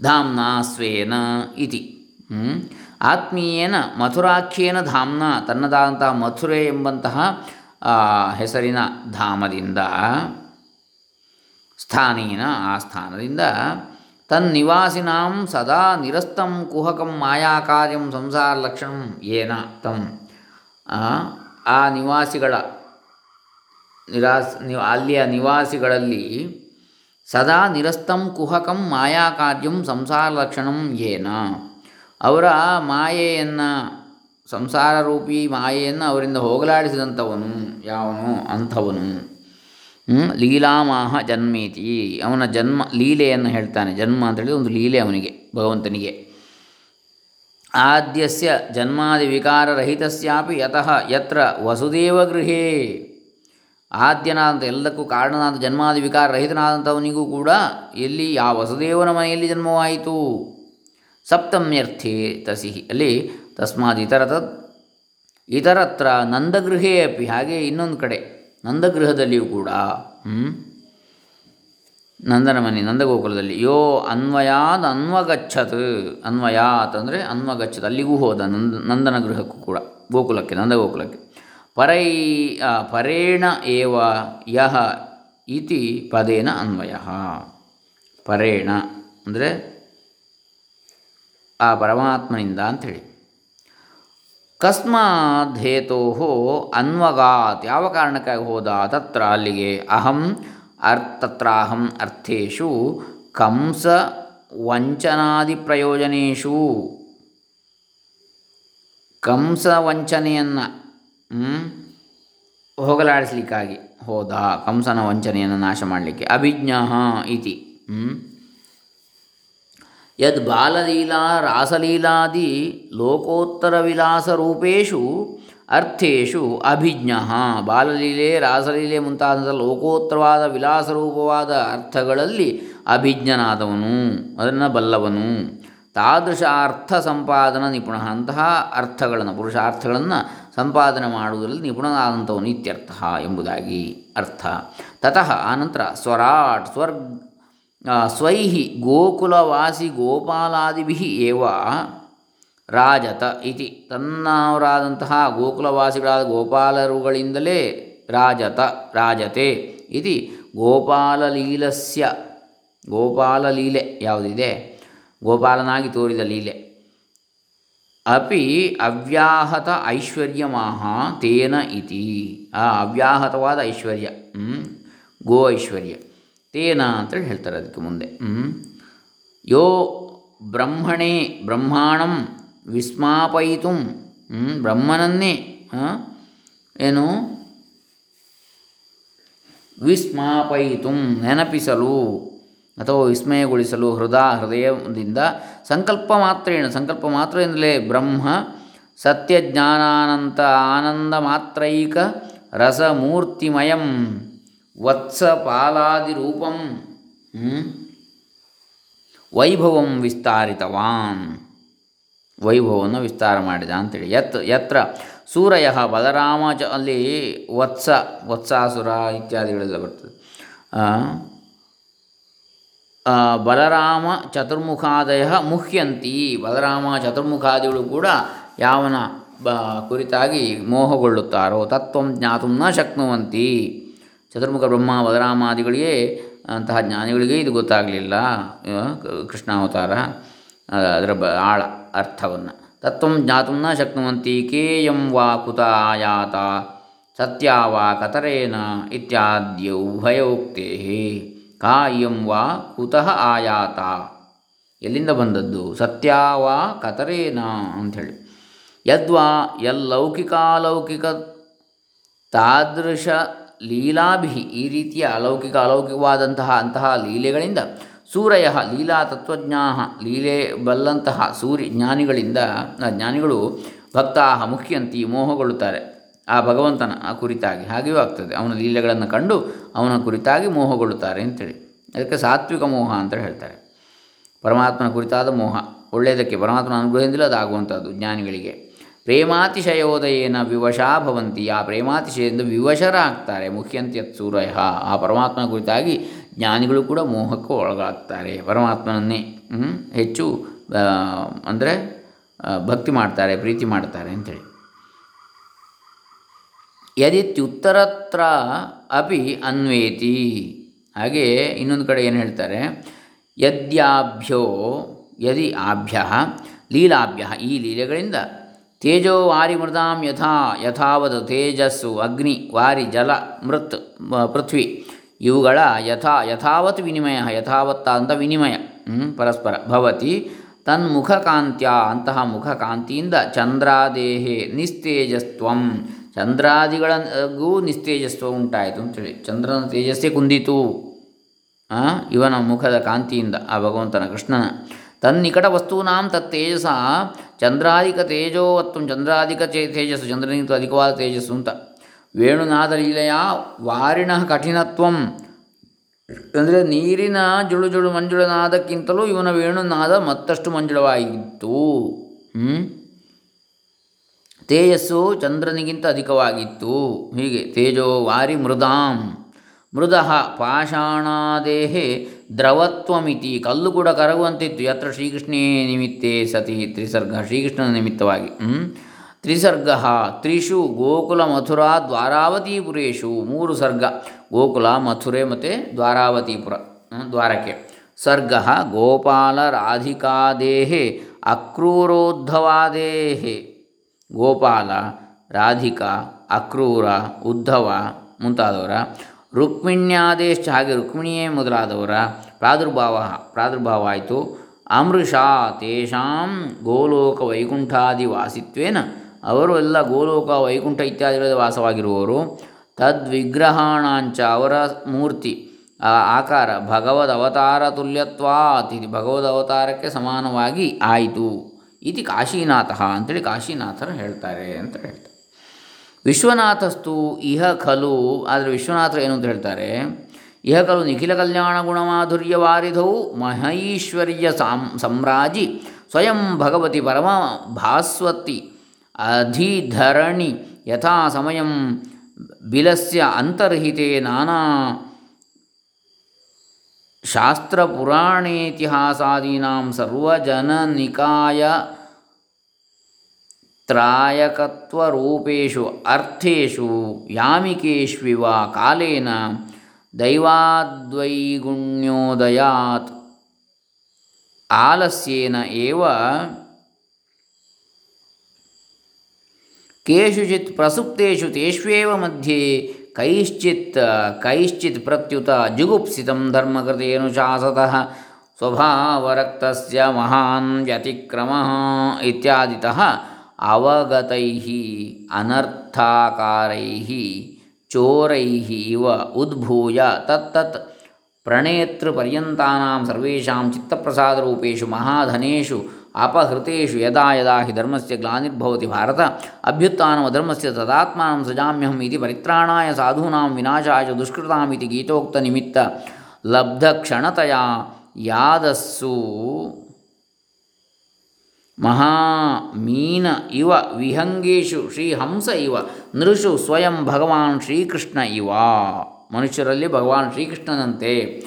ಧಾಮ್ನಾ ಸ್ವೇನ ಇತಿ? ಆತ್ಮೀಯೇನ ಮಥುರಾಖ್ಯೇನ ಧಾಮ್ನ ತನ್ನದಾದಂತಹ ಮಥುರೆ ಎಂಬಂತಹ ಹೆಸರಿನ ಧಾಮದಿಂದ ಸ್ಥಾನೇನ ಆ ಸ್ಥಾನದಿಂದ ತನ್ನಿವಾಸಿನಾಂ ಸದಾ ನಿರಸ್ತಂ ಕುಹಕಂ ಮಾಯಾಕಾರ್ಯಂ ಸಂಸಾರ ಲಕ್ಷಣಂ ಏನ ತಂ. ಆ, ನಿವಾಸಿಗಳ ನಿರಾಸ್ ಅಲ್ಲಿಯ ನಿವಾಸಿಗಳಲ್ಲಿ ಸದಾ ನಿರಸ್ತಂ ಕುಹಕಂ ಮಾಯಾಕಾರ್ಯಂ ಸಂಸಾರ ಲಕ್ಷಣಂ ಏನ. ಅವರ ಮಾಯೆಯನ್ನು ಸಂಸಾರ ರೂಪಿ ಮಾಯೆಯನ್ನು ಅವರಿಂದ ಹೋಗಲಾಡಿಸಿದಂಥವನು ಯಾವನು? ಅಂಥವನು? ಲೀಲಾಮಾಹ ಜನ್ಮೇತಿ. ಅವನ ಜನ್ಮ ಲೀಲೆಯನ್ನು ಹೇಳ್ತಾನೆ. ಜನ್ಮ ಅಂತೇಳಿ ಒಂದು ಲೀಲೆ ಅವನಿಗೆ, ಭಗವಂತನಿಗೆ. ಆದ್ಯಸ್ಯ ಜನ್ಮಾದಿ ವಿಕಾರರಹಿತಸ್ಯಾಪಿ ಯತಃ ಯತ್ರ ವಸುದೇವ ಗೃಹೇ. ಆದ್ಯನಾದಂಥ ಎಲ್ಲಕ್ಕೂ ಕಾರಣನಾದ ಜನ್ಮಾದಿ ವಿಕಾರ ರಹಿತನಾದಂಥವನಿಗೂ ಕೂಡ ಎಲ್ಲಿ ಆ ವಸುದೇವನ ಮನೆಯಲ್ಲಿ ಜನ್ಮವಾಯಿತು. ಸಪ್ತಮ್ಯರ್ಥೇ ತಸಿಹಿ ಅಲ್ಲಿ ತಸ್ಮಾತ್ ಇತರತ ಇತರತ್ರ ನಂದಗೃಹೇ ಅಪಿ. ಹಾಗೆ ಇನ್ನೊಂದು ಕಡೆ. ನಂದಗೃಹದಲ್ಲಿಯೂ ಕೂಡ? ನಂದನ ಮನೆ, ನಂದಗೋಕುಲದಲ್ಲಿ, ಯೋ ಅನ್ವಯಾದ ಅನ್ವಗಚ್ಚತ್ ಅನ್ವಯಾತ್ ಅಂದರೆ ಅನ್ವಗಚ್ಚತ್ ಅಲ್ಲಿಗೂ ಹೋದ ನಂದ, ನಂದನ ಗೃಹಕ್ಕೂ ಕೂಡ, ಗೋಕುಲಕ್ಕೆ, ನಂದಗೋಕುಲಕ್ಕೆ. ಪರೈ ಪರೇಣ ಏವ ಯಹ ಇತಿ ಪದೇನ ಅನ್ವಯ. ಪರೇಣ ಅಂದರೆ ಆ ಪರಮಾತ್ಮನಿಂದ ಅಂಥೇಳಿ. ಕಸ್ಮಾಧೇತೋ ಅನ್ವಗಾತ್. ಯಾವ ಕಾರಣಕ್ಕಾಗಿ ಹೋದ? ತತ್ರ ಅಲ್ಲಿಗೆ ಅಹಂ ಅರ್ ತತ್ರಾಹಂ ಅರ್ಥೇಶು ಕಂಸ ವಂಚನಾದಿ ಪ್ರಯೋಜನೇಶು ಕಂಸ ವಂಚನೆಯನ್ನು ಹೋಗಲಾಡಿಸ್ಲಿಕ್ಕಾಗಿ ಹೋದ ಕಂಸನ ವಂಚನೆಯನ್ನು ನಾಶ ಮಾಡಲಿಕ್ಕೆ. ಅಭಿಜ್ಞ ಇತಿ? ಯದ್ ಬಾಲಲೀಲಾ ರಾಸಲೀಲಾದಿ ಲೋಕೋತ್ತರ ವಿಲಾಸರೂಪೇಶು ಅರ್ಥೇಶು ಅಭಿಜ್ಞ. ಬಾಲಲೀಲೆ ರಾಸಲೀಲೆ ಮುಂತಾದ ಲೋಕೋತ್ತರವಾದ ವಿಲಾಸರೂಪವಾದ ಅರ್ಥಗಳಲ್ಲಿ ಅಭಿಜ್ಞನಾದವನು, ಅದನ್ನು ಬಲ್ಲವನು. ತಾದೃಶ ಅರ್ಥ ಸಂಪಾದನ ನಿಪುಣ ಅಂತಹ ಅರ್ಥಗಳನ್ನು, ಪುರುಷಾರ್ಥಗಳನ್ನು ಸಂಪಾದನೆ ಮಾಡುವುದರಲ್ಲಿ ನಿಪುಣನಾದಂಥವನು ಇತ್ಯರ್ಥ ಎಂಬುದಾಗಿ ಅರ್ಥ. ತತಃ ಆನಂತರ ಸ್ವರಾಟ್ ಸ್ವರ್ಗ ಸ್ವೈ ಗೋಕುಲವಾಸಿ ಗೋಪಾಲಾದಿಭಿ ಏವ ರಾಜತ ಇತಿ. ತನ್ನವರಾದಂತಹ ಗೋಕುಲವಾಸಿಗಳಾದ ಗೋಪಾಲರುಗಳಿಂದಲೇ ರಾಜತ, ರಾಜತೆ ಇತಿ. ಗೋಪಾಲಲೀಲಸ್ಯ, ಗೋಪಾಲಲೀಲೆ ಯಾವುದಿದೆ? ಗೋಪಾಲನಾಗಿ ತೋರಿದ ಲೀಲೆ. ಅಪಿ ಅವ್ಯಾಹತ ಐಶ್ವರ್ಯಮಾಹ ತೇನ ಇತಿ. ಆ ಅವ್ಯಾಹತವಾದ ಐಶ್ವರ್ಯ ಗೋ ಐಶ್ವರ್ಯ. ತೇನ ಅಂತೇಳಿ ಹೇಳ್ತಾರೆ ಅದಕ್ಕೆ ಮುಂದೆ. ಯೋ ಬ್ರಹ್ಮಣೇ ಬ್ರಹ್ಮಾಣಂ ವಿಸ್ಮಾಪಯಿತು. ಬ್ರಹ್ಮನನ್ನೇ ಏನು? ವಿಸ್ಮಾಪಯಿತು, ನೆನಪಿಸಲು ಅಥವಾ ವಿಸ್ಮಯಗೊಳಿಸಲು ಹೃದಯ ಹೃದಯದಿಂದ ಸಂಕಲ್ಪ ಮಾತ್ರೇಣ ಸಂಕಲ್ಪ ಮಾತ್ರದಿಂದಲೇ ಬ್ರಹ್ಮ ಸತ್ಯಜ್ಞಾನಾನಂತ ಆನಂದ ಮಾತ್ರೈಕ ರಸಮೂರ್ತಿಮಯಂ. ವತ್ಸಪಾಲಾದಿರೂಪಂ? ವೈಭವಂ ವಿಸ್ತಾರಿತವಾನ್. ವೈಭವವನ್ನು ವಿಸ್ತಾರ ಮಾಡಿದ ಅಂತೇಳಿ. ಯತ್, ಯತ್ರ? ಸೂರಯ ಬಲರಾಮ ಚ ಅಲ್ಲಿ ವತ್ಸ, ವತ್ಸಾಸುರ ಇತ್ಯಾದಿಗಳೆಲ್ಲ ಬರ್ತದೆ. ಬಲರಾಮ ಚತುರ್ಮುಖಾದಯ ಮುಹ್ಯಂತಿ. ಬಲರಾಮ ಚತುರ್ಮುಖಾದಿಗಳು ಕೂಡ ಯಾವನ ಕುರಿತಾಗಿ ಮೋಹಗೊಳ್ಳುತ್ತಾರೋ, ತತ್ವಂ ಜ್ಞಾತು ನ ಶಕ್ನುವಂತಿ. ಚತುರ್ಮುಖ ಬ್ರಹ್ಮ ಬಲರಾಮಾದಿಗಳಿಗೆ ಅಂತಹ ಜ್ಞಾನಿಗಳಿಗೆ ಇದು ಗೊತ್ತಾಗಲಿಲ್ಲ. ಕೃಷ್ಣಾವತಾರ ಅದರ ಬ, ಆಳ, ಅರ್ಥವನ್ನು. ತತ್ವಂ ಜ್ಞಾತು ನ ಶಕ್ನುವಂತಿ ಕೇಯಂ ವಾ ಕುತ ಆಯಾತ ಸತ್ಯ ವಾ ಕತರೇನ ಇತ್ಯಾದ್ಯ ಉಭಯೋಕ್ತೇ ಕಾಯಂ ವಾ ಕುತಃ ಆಯಾತ. ಎಲ್ಲಿಂದ ಬಂದದ್ದು? ಸತ್ಯ ವಾ ಕತರೇನ ಅಂಥೇಳಿ. ಯದ್ವಾ, ಯಲ್ಲೌಕಿಕಾಲೌಕಿಕ ತಾದೃಶ ಲೀಲಾಭಿ ಈ ರೀತಿಯ ಅಲೌಕಿಕ ಅಲೌಕಿಕವಾದಂತಹ ಅಂತಹ ಲೀಲೆಗಳಿಂದ ಸೂರಯ ಲೀಲಾ ತತ್ವಜ್ಞಾ ಲೀಲೆ ಬಲ್ಲಂತಹ ಸೂರ್ಯ ಜ್ಞಾನಿಗಳಿಂದ ಜ್ಞಾನಿಗಳು ಭಕ್ತಾ ಮುಖ್ಯಂತಿ ಮೋಹಗೊಳ್ಳುತ್ತಾರೆ. ಆ ಭಗವಂತನ ಆ ಕುರಿತಾಗಿ ಹಾಗೆಯೂ ಆಗ್ತದೆ. ಅವನ ಲೀಲೆಗಳನ್ನು ಕಂಡು ಅವನ ಕುರಿತಾಗಿ ಮೋಹಗೊಳ್ಳುತ್ತಾರೆ ಅಂತೇಳಿ. ಅದಕ್ಕೆ ಸಾತ್ವಿಕ ಮೋಹ ಅಂತ ಹೇಳ್ತಾರೆ. ಪರಮಾತ್ಮನ ಕುರಿತಾದ ಮೋಹ. ಒಳ್ಳೆಯದಕ್ಕೆ ಪರಮಾತ್ಮನ ಅನುಗ್ರಹದಿಂದಲೇ ಅದಾಗುವಂಥದ್ದು ಜ್ಞಾನಿಗಳಿಗೆ. ಪ್ರೇಮಾತಿಶಯೋದಯೇನ ವಿವಶಾ ಭವಂತಿ. ಆ ಪ್ರೇಮಾತಿಶಯದಿಂದ ವಿವಶರಾಗ್ತಾರೆ. ಮುಖ್ಯಂತ್ಯತ್ ಸೂರಯ. ಆ ಪರಮಾತ್ಮನ ಕುರಿತಾಗಿ ಜ್ಞಾನಿಗಳು ಕೂಡ ಮೋಹಕ್ಕೂ ಒಳಗಾಗ್ತಾರೆ. ಪರಮಾತ್ಮನನ್ನೇ ಹೆಚ್ಚು ಅಂದರೆ ಭಕ್ತಿ ಮಾಡ್ತಾರೆ, ಪ್ರೀತಿ ಮಾಡ್ತಾರೆ ಅಂಥೇಳಿ ಯದಿತ್ಯುತ್ತರತ್ರ ಅಪಿ ಅನ್ವೇತಿ. ಹಾಗೆ ಇನ್ನೊಂದು ಕಡೆ ಏನು ಹೇಳ್ತಾರೆ? ಯದ್ಯಾಭ್ಯೋ, ಯದಿ ಆಭ್ಯ, ಲೀಲಾಭ್ಯ. ಈ ಲೀಲೆಗಳಿಂದ ತೇಜೋ ವಾರಿ ಮೃದಾಂ ಯಥಾ ಯಥಾವದ ತೇಜಸ್ಸು ಅಗ್ನಿ ವಾರಿ ಜಲ ಮೃತ್ ಪೃಥ್ವಿ. ಇವುಗಳ ಯಥಾ ಯಥಾವತ್ ವಿನಿಮಯ ಯಥಾವತ್ತಾದಂಥ ವಿನಿಮಯ. ಹ್ಮ್, ಪರಸ್ಪರ. ಭವತಿ ತನ್ಮುಖಕಾಂತ್ಯ ಅಂತಹ ಮುಖಕಾಂತಿಯಿಂದ ಚಂದ್ರಾದೇಹೆ ನಿಸ್ತೇಜಸ್ತ್ವಂ. ಚಂದ್ರಾದಿಗಳಿಗೂ ನಿಸ್ತೇಜಸ್ವ ಉಂಟಾಯಿತು ಅಂತೇಳಿ ಚಂದ್ರನ ತೇಜಸ್ಸೇ ಕುಂದಿತು. ಇವನ ಮುಖದ ಕಾಂತಿಯಿಂದ ಆ ಭಗವಂತನ ಕೃಷ್ಣನ. ತನ್ನಿಕಟ ವಸ್ತೂನಾಂ ತತ್ತೇಜಸ ಚಂದ್ರಾಧಿಕ ತೇಜೋವತ್ತು ಚಂದ್ರಾಧಿಕ ತೇಜಸ್ಸು, ಚಂದ್ರನಿಗಿಂತ ಅಧಿಕವಾದ ತೇಜಸ್ಸು ಅಂತ. ವೇಣುನಾದ ಲೀಲೆಯ ವಾರಿಣ ಕಠಿಣತ್ವಂ. ಅಂದರೆ ನೀರಿನ ಜುಳು ಜುಳು ಮಂಜುಳನಾದಕ್ಕಿಂತಲೂ ಇವನ ವೇಣುನಾದ ಮತ್ತಷ್ಟು ಮಂಜುಳವಾಗಿತ್ತು? ತೇಜಸ್ಸು ಚಂದ್ರನಿಗಿಂತ ಅಧಿಕವಾಗಿತ್ತು. ಹೀಗೆ ತೇಜೋ ವಾರಿ ಮೃದಾಂ. ಮೃದ ಪಾಷಾಣಾದೇಹೆ ದ್ರವತ್ವಮಿತಿ. ಕಲ್ಲು ಕೂಡ ಕರಗುವಂತಿತ್ತು. ಯತ್ರ ಶ್ರೀಕೃಷ್ಣೇ ನಿಮಿತ್ತೇ ಸತಿ ತ್ರಿಸರ್ಗ, ಶ್ರೀಕೃಷ್ಣನ ನಿಮಿತ್ತವಾಗಿ? ತ್ರಿಸರ್ಗ, ತ್ರಿಷು, ಗೋಕುಲ, ಮಥುರಾ, ದ್ವಾರಾವತಿಪುರೇಶು, ಮೂರು ಸರ್ಗ. ಗೋಕುಲ, ಮಥುರೆ ಮತ್ತು ದ್ವಾರಾವತಿಪುರ ದ್ವಾರಕೆ ಸರ್ಗ, ಗೋಪಾಲ ರಾಧಿಕಾದೇಹೆ, ಅಕ್ರೂರೋದ್ಧವಾದೇಹೆ. ಗೋಪಾಲ, ರಾಧಿಕಾ, ಅಕ್ರೂರ, ಉದ್ಧವ ಮುಂತಾದವರ. ರುಕ್ಮಿಣ್ಯಾದೇಶ ಹಾಗೆ ರುಕ್ಮಿಣಿಯೇ ಮೊದಲಾದವರ ಪ್ರಾದುರ್ಭಾವ ಪ್ರಾದುರ್ಭಾವ ಆಯಿತು ಅಮೃಷಾ ತೇಷಾಂ ಗೋಲೋಕ ವೈಕುಂಠಾದಿ ವಾಸಿತ್ವೇನ ಅವರು ಎಲ್ಲ ಗೋಲೋಕ, ವೈಕುಂಠ ಇತ್ಯಾದಿಗಳ ವಾಸವಾಗಿರುವವರು. ತದ್ವಿಗ್ರಹಾಣಾಂಚ ಅವರ ಮೂರ್ತಿ. ಆಕಾರ ಭಗವದ್ ಅವತಾರ ತುಲ್ಯತ್ವಾತ್ ಇದು ಭಗವದ್ ಅವತಾರಕ್ಕೆ ಸಮಾನವಾಗಿ ಆಯಿತು. ಇತಿ ಕಾಶೀನಾಥ ಅಂತೇಳಿ ಕಾಶೀನಾಥರು ಹೇಳ್ತಾರೆ ಅಂತ ಹೇಳ್ತಾರೆ. ವಿಶ್ವನಾಥಸ್ತು ಇಹ ಖಲು. ಆದರೆ ವಿಶ್ವನಾಥರು ಏನು ಅಂತ ಹೇಳ್ತಾರೆ? ಇಹ ಖಲು ನಿಖಿಲ ಕಲ್ಯಾಣ ಗುಣಮಾಧುರ್ಯ ವಾರಿಧೌ ಮಹೈಶ್ವರ್ಯ ಸಾಂ ಸಾಮ್ರಾಜಿ ಸ್ವಯಂ ಭಗವತಿ ಪರಮ ಭಾಸ್ವತಿ ಅಧಿಧರಣಿ ಯಥಾ ಸಮಯಂ ಬಿಲಸ್ಯ ಅಂತರ್ಹಿತೆ ನಾನಾ ಶಾಸ್ತ್ರಪುರಾಣೇತಿಹಾಸಾದೀನಾಂ ಸರ್ವಜನನಿಕಾಯ त्रायकत्वरूपेषु, अर्थेषु, यामिकेष्विव कालेन दैवाद्वैगुण्योदयात्। आलस्येन एव केषुचित् प्रसुप्तेषु तेष्वेव मध्ये कैश्चित् कैश्चित् प्रत्युत जुगुप्सितं धर्मकृतेऽनुशासतः, स्वभावरक्तस्य महान् व्यतिक्रमः इत्यादितः अवगत, अनर्थाकारैः, चोरैः इव उद्भूय तत्त प्रणेतृपर्यता सर्वेषां चित्तप्रसादरूपेषु महाधनेषु अपहृतेषु यदा यदा हि धर्मस्य ग्लानिर्भवति भारत, अभ्युत्थानमधर्मस्य तदात्मानं सजाम्यहम् इति परित्राणाय साधूनां विनाशाय दुष्कृतामिति गीतोक्तनिमित्त लब्धक्षणतया यादस्सु। ಯಾದಸ್ಸು ಮಹಾಮೀನ ಇವ ವಿಹಂಗೇಶು ಶ್ರೀಹಂಸ ಇವ ನೃಷು ಸ್ವಯಂ ಭಗವಾನ್ ಶ್ರೀಕೃಷ್ಣ ಇವ. ಮನುಷ್ಯರಲ್ಲಿ ಭಗವಾನ್ ಶ್ರೀಕೃಷ್ಣನಂತೆ.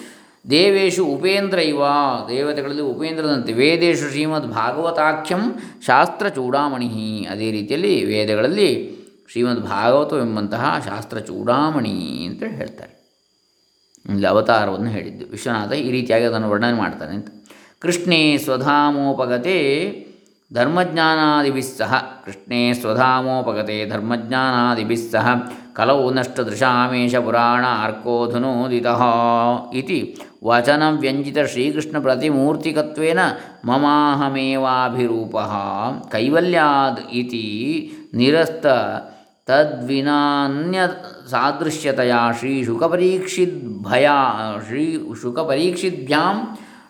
ದೇವೇಶು ಉಪೇಂದ್ರ ಇವ. ದೇವತೆಗಳಲ್ಲಿ ಉಪೇಂದ್ರನಂತೆ. ವೇದೇಶು ಶ್ರೀಮದ್ ಭಾಗವತಾಖ್ಯಂ ಶಾಸ್ತ್ರ ಚೂಡಾಮಣಿ ಅದೇ ರೀತಿಯಲ್ಲಿ ವೇದಗಳಲ್ಲಿ ಶ್ರೀಮದ್ ಭಾಗವತವೆಂಬಂತಹ ಶಾಸ್ತ್ರ ಚೂಡಾಮಣಿ ಅಂತ ಹೇಳ್ತಾರೆ. ಇಲ್ಲಿ ಅವತಾರವನ್ನು ಹೇಳಿದ್ದು. ವಿಶ್ವನಾಥ ಈ ರೀತಿಯಾಗಿ ಅದನ್ನು ವರ್ಣನೆ ಮಾಡ್ತಾನೆ ಅಂತ. ಕೃಷ್ಣೇ ಸ್ವಧಾಮೋಪಗತೆ ಧರ್ಮಜ್ಞಾನಾದಿಭಿಸ್ಸಹ ಕೃಷ್ಣೇ ಸ್ವಧಾಮೋಪಗತೆ ಧರ್ಮಜ್ಞಾನಾದಿಭಿಸ್ಸಹ ಕಲವು ನಷ್ಟದೃಶಾಮೇಶ ಪುರಾಣ ಅರ್ಕೋಧುನೋದಿತಃ ಇತಿ ವಚನವ್ಯಂಜಿತ ಶ್ರೀಕೃಷ್ಣಪ್ರತಿಮೂರ್ತಿಕತ್ವೇನ ಮಮಾಹಮೇವಾಭಿರೂಪಃ ಕೈವಲ್ಯಾದ್ ಇತಿ ನಿರಸ್ತ ತದ್ವಿನಾನ್ಯ ಸಾದೃಶ್ಯತೆಯ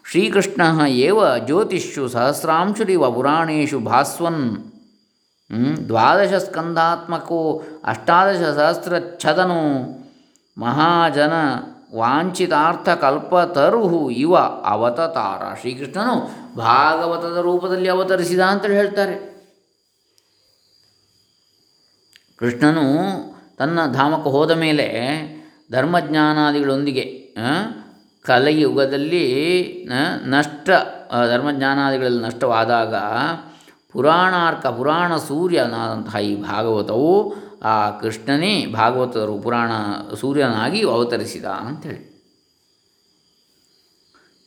ಶ್ರೀಕೃಷ್ಣ ಏವ ಜ್ಯೋತಿಷು ಸಹಸ್ರಾಂಶುರಿವ ಪುರಾಣೇಶು ಭಾಸ್ವನ್. ದ್ವಾದಶ ಸ್ಕಂದಾತ್ಮಕೋ ಅಷ್ಟಾದಶ ಸಹಸ್ರಚ್ಛದನು ಮಹಾಜನ ವಾಂಛಿತಾರ್ಥ ಕಲ್ಪತರು ಇವ ಅವತತಾರ. ಶ್ರೀಕೃಷ್ಣನು ಭಾಗವತದ ರೂಪದಲ್ಲಿ ಅವತರಿಸಿದ ಅಂತೇಳಿ ಹೇಳ್ತಾರೆ. ಕೃಷ್ಣನು ತನ್ನ ಧಾಮಕ್ಕೆ ಹೋದ ಮೇಲೆ ಧರ್ಮಜ್ಞಾನಾದಿಗಳೊಂದಿಗೆ ಕಲಿಯುಗದಲ್ಲಿ ನಷ್ಟ ಧರ್ಮಜ್ಞಾನಾದಿಗಳಲ್ಲಿ ನಷ್ಟವಾದಾಗ ಪುರಾಣಾರ್ಕ, ಪುರಾಣ ಸೂರ್ಯನಾದಂತಹ ಈ ಭಾಗವತವು ಆ ಕೃಷ್ಣನೇ ಭಾಗವತರು ಪುರಾಣ ಸೂರ್ಯನಾಗಿ ಅವತರಿಸಿದ ಅಂಥೇಳಿ.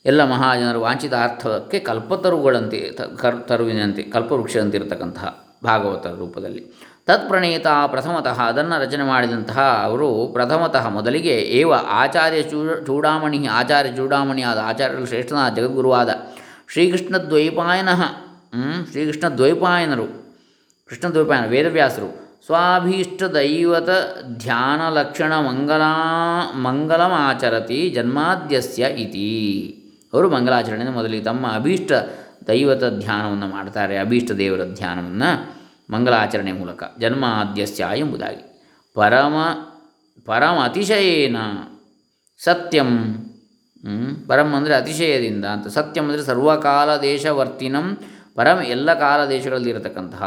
ಎಲ್ಲ ಮಹಾಜನರು ವಾಂಛಿತ ಅರ್ಥಕ್ಕೆ ಕಲ್ಪತರುಗಳಂತೆ ಕರ್, ತರುವಿನಂತೆ, ಕಲ್ಪವೃಕ್ಷದಂತಿರತಕ್ಕಂತಹ ಭಾಗವತ ರೂಪದಲ್ಲಿ. ತತ್ಪ್ರಣೇತ ಪ್ರಥಮತಃ ಅದನ್ನು ರಚನೆ ಮಾಡಿದಂತಹ ಅವರು ಪ್ರಥಮತಃ ಮೊದಲಿಗೆ ಏವ ಆಚಾರ್ಯ ಚೂಡ ಚೂಡಾಮಣಿ, ಆಚಾರ್ಯ ಚೂಡಾಮಣಿ ಆದ ಆಚಾರ್ಯರು ಶ್ರೇಷ್ಠನಾದ ಜಗದ್ಗುರುವಾದ ಶ್ರೀಕೃಷ್ಣ ದ್ವೈಪಾಯನಃ ಶ್ರೀಕೃಷ್ಣ ದ್ವೈಪಾಯನರು ಕೃಷ್ಣ ದ್ವೈಪಾಯನ ವೇದವ್ಯಾಸರು ಸ್ವಾಭೀಷ್ಟ ದೈವತ ಧ್ಯಾನ ಲಕ್ಷಣ ಮಂಗಲ ಮಂಗಲಮಾಚರತಿ ಜನ್ಮಾದ್ಯಸ್ಯ ಇತಿ. ಅವರು ಮಂಗಲಾಚರಣೆಯನ್ನು ಮೊದಲಿಗೆ ತಮ್ಮ ಅಭೀಷ್ಟ ದೈವತ ಧ್ಯಾನವನ್ನು ಮಾಡ್ತಾರೆ, ಅಭೀಷ್ಟ ದೇವರ ಧ್ಯಾನವನ್ನು. ಮಂಗಲಾಚರಣೆ ಮೂಲಕ ಜನ್ಮಾದ್ಯಸ್ಯ ಎಂಬುದಾಗಿ. ಪರಮ ಪರಮ ಅತಿಶಯೇನ ಸತ್ಯಂ ಪರಂ ಅಂದರೆ ಅತಿಶಯದಿಂದ ಅಂತ. ಸತ್ಯಂ ಅಂದರೆ ಸರ್ವಕಾಲ ದೇಶವರ್ತಿನಂ ಪರಮ ಎಲ್ಲ ಕಾಲ ದೇಶಗಳಲ್ಲಿ ಇರತಕ್ಕಂತಹ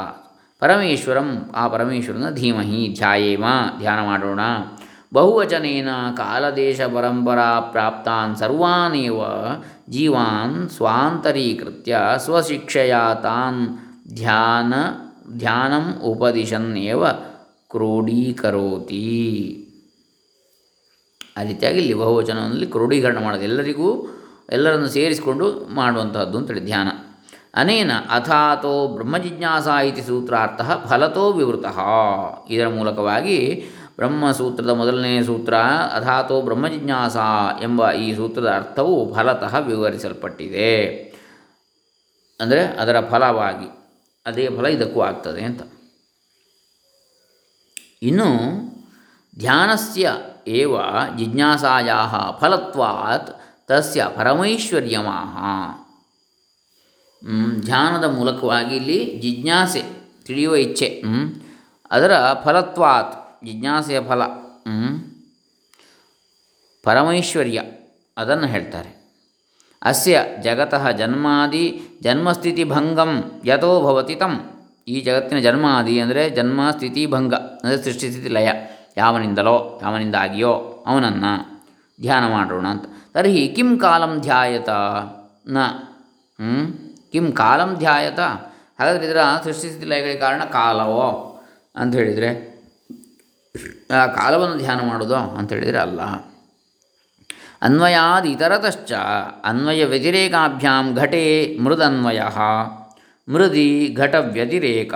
ಪರಮೇಶ್ವರಂ. ಆ ಪರಮೇಶ್ವರನ ಧೀಮಹಿ, ಧ್ಯಾಯೇಮ, ಧ್ಯಾನ ಮಾಡೋಣ. ಬಹುವಚನೇನ ಕಾಲದೇಶ ಪರಂಪರಾ ಪ್ರಾಪ್ತಾನ್ ಸರ್ವಾನೇವ ಜೀವಾನ್ ಸ್ವಾಂತರೀಕೃತ್ಯ ಸ್ವಶಿಕ್ಷೆಯ ತಾನ್ ಧ್ಯಾನ ಧ್ಯಾನಂ ಉಪದಿಶನ್ನೇವ ಕ್ರೋಢೀಕರೋತಿ. ಆ ರೀತಿಯಾಗಿ ಇಲ್ಲಿ ಬಹುವಚನದಲ್ಲಿ ಕ್ರೋಢೀಕರಣ ಮಾಡೋದು. ಎಲ್ಲರಿಗೂ ಎಲ್ಲರನ್ನು ಸೇರಿಸಿಕೊಂಡು ಮಾಡುವಂತಹದ್ದು ಅಂತೇಳಿ ಧ್ಯಾನ. ಅನೇನ ಅಥಾತೋ ಬ್ರಹ್ಮಜಿಜ್ಞಾಸ ಇತಿ ಸೂತ್ರಾರ್ಥ ಫಲತೋ ವಿವೃತ. ಇದರ ಮೂಲಕವಾಗಿ ಬ್ರಹ್ಮಸೂತ್ರದ ಮೊದಲನೇ ಸೂತ್ರ ಅಥಾತೋ ಬ್ರಹ್ಮಜಿಜ್ಞಾಸ ಎಂಬ ಈ ಸೂತ್ರದ ಅರ್ಥವು ಫಲತಃ ವಿವರಿಸಲ್ಪಟ್ಟಿದೆ. ಅಂದರೆ ಅದರ ಫಲವಾಗಿ. ಅದೇ ಫಲ ಇದಕ್ಕೂ ಆಗ್ತದೆ ಅಂತ. ಇನ್ನು ಧ್ಯಾನಸ್ಯ ಏವ ಜಿಜ್ಞಾಸಾಯಾ ಫಲತ್ವಾತ್ ತಸ್ಯ ಪರಮೈಶ್ವರ್ಯಮಾಹ. ಧ್ಯಾನದ ಮೂಲಕವಾಗಿ ಇಲ್ಲಿ ಜಿಜ್ಞಾಸೆ, ತಿಳಿಯುವ ಇಚ್ಛೆ ಅದರ ಫಲತ್ವಾತ್, ಜಿಜ್ಞಾಸೆಯ ಫಲ ಪರಮೈಶ್ವರ್ಯ, ಅದನ್ನು ಹೇಳ್ತಾರೆ. ಅಸ್ಯ ಜಗತಃ ಜನ್ಮಾದಿ ಜನ್ಮಸ್ಥಿತಿ ಭಂಗಂ ಯಥೋ ಭವತಿ ತಂ. ಈ ಜಗತ್ತಿನ ಜನ್ಮಾದಿ ಅಂದರೆ ಜನ್ಮ ಸ್ಥಿತಿ ಭಂಗ ಅಂದರೆ ಸೃಷ್ಟಿ ಸ್ಥಿತಿ ಲಯ ಯಾವನಿಂದಲೋ, ಯಾವನಿಂದಾಗಿಯೋ ಅವನನ್ನು ಧ್ಯಾನ ಮಾಡೋಣ ಅಂತ. ತರ್ಹಿ ಕಿಂ ಕಾಲಂ ಧ್ಯಾಯತ. ನ? ಕಿಂ ಕಾಲಂ ಧ್ಯಾಯತ. ಹಾಗಾದರೆ ಇದರ ಸೃಷ್ಟಿಸಿದ ಕಾರಣ ಕಾಲವೋ ಅಂತ ಹೇಳಿದರೆ ಕಾಲವನ್ನು ಧ್ಯಾನ ಮಾಡೋದು ಅಂತ ಹೇಳಿದರೆ ಅಲ್ಲ. ಅನ್ವಯಾದ ಇತರತಶ್ಚ ಅನ್ವಯ ವ್ಯತಿರೇಕಾಭ್ಯಾಂ ಘಟೆ ಮೃದನ್ವಯ. ಮೃದಿ ಘಟ ವ್ಯತಿರೇಕ